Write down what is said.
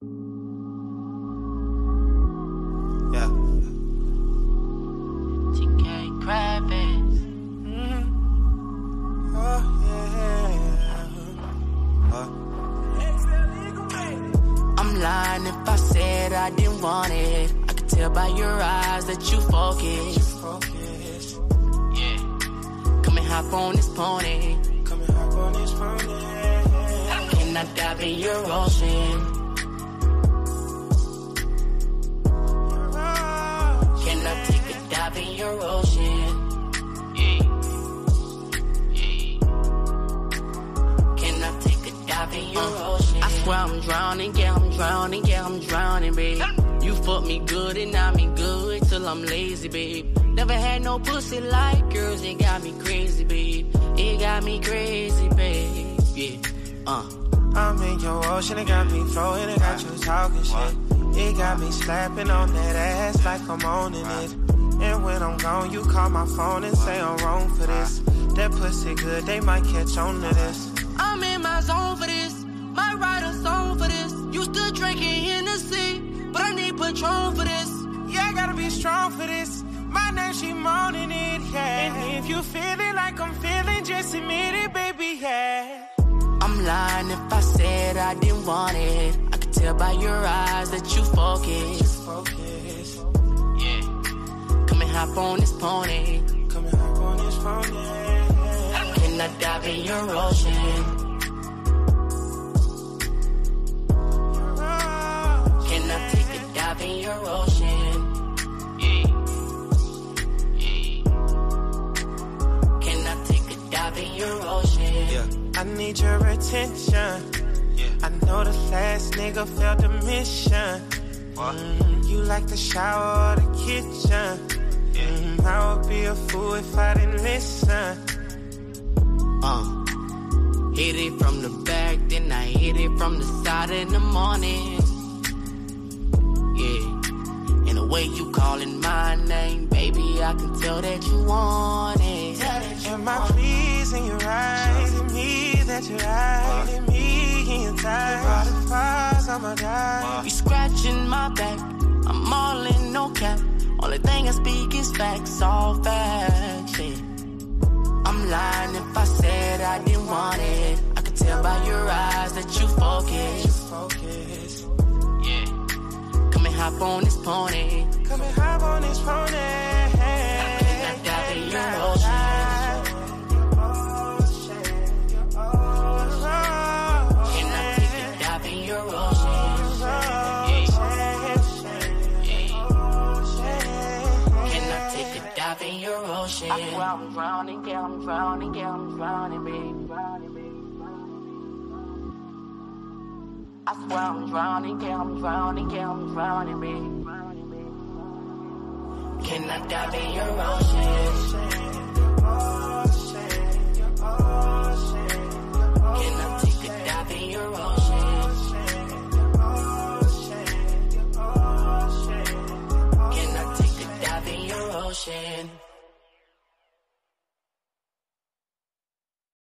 Yeah. TK Oh, yeah. I'm lying if I said I didn't want it. I tell by your eyes that you focus. Yeah. Come and hop on this pony. Can I dive in your ocean? I've your ocean. Yeah. Yeah. Can I take a dive in your uh, ocean? I swear I'm drowning, yeah, I'm drowning, yeah, I'm drowning, babe. You fuck me good and I mean good till I'm lazy, babe. Never had no pussy like yours, it got me crazy, babe. It got me crazy, babe. Yeah, uh. I'm in your ocean, it got me floating, it got you talking shit. It got me slapping on that ass like I'm owning it. And when I'm gone, you call my phone and say I'm wrong for this. That pussy good, they might catch on to this. I'm in my zone for this. Might write a song for this. Used still drinking in the Hennessy, but I need Patron for this. Yeah, I gotta be strong for this. My name, she moaning it, yeah. And if you feeling like I'm feeling, just admit it, baby, yeah. I'm lying if I said I didn't want it. I could tell by your eyes that you focus. Hop on this pony. Come and hop on this phone, yeah. Can I dive in your ocean? Can I take a dive in your ocean? Yeah. Yeah. Can I take a dive in your ocean? Yeah. I need your attention. Yeah. I know the last nigga failed the mission. What? Mm, you like the shower or the kitchen. Mm, I would be a fool if I didn't listen. Uh. Hit it from the back, then I hit it from the side in the morning. Yeah. And the way you calling my name, baby, I can tell that you want it. Am I pleasing you right? To me that you're right. In me in time. All the fires, I'ma die. You scratching my back, I'm all in no cap. Only thing I speak is facts, all facts. Yeah. I'm lying if I said I didn't want it. I could tell by your eyes that you focus. Yeah. Come and hop on this pony. Come and hop on this phone. I dive in your Can dive in your ocean? I swear I'm drowning, yeah, I'm drowning, yeah, I'm drowning, baby. Drowning, baby. I swear I'm drowning, yeah, I'm drowning, yeah, I'm drowning, baby. Can I dive in your ocean?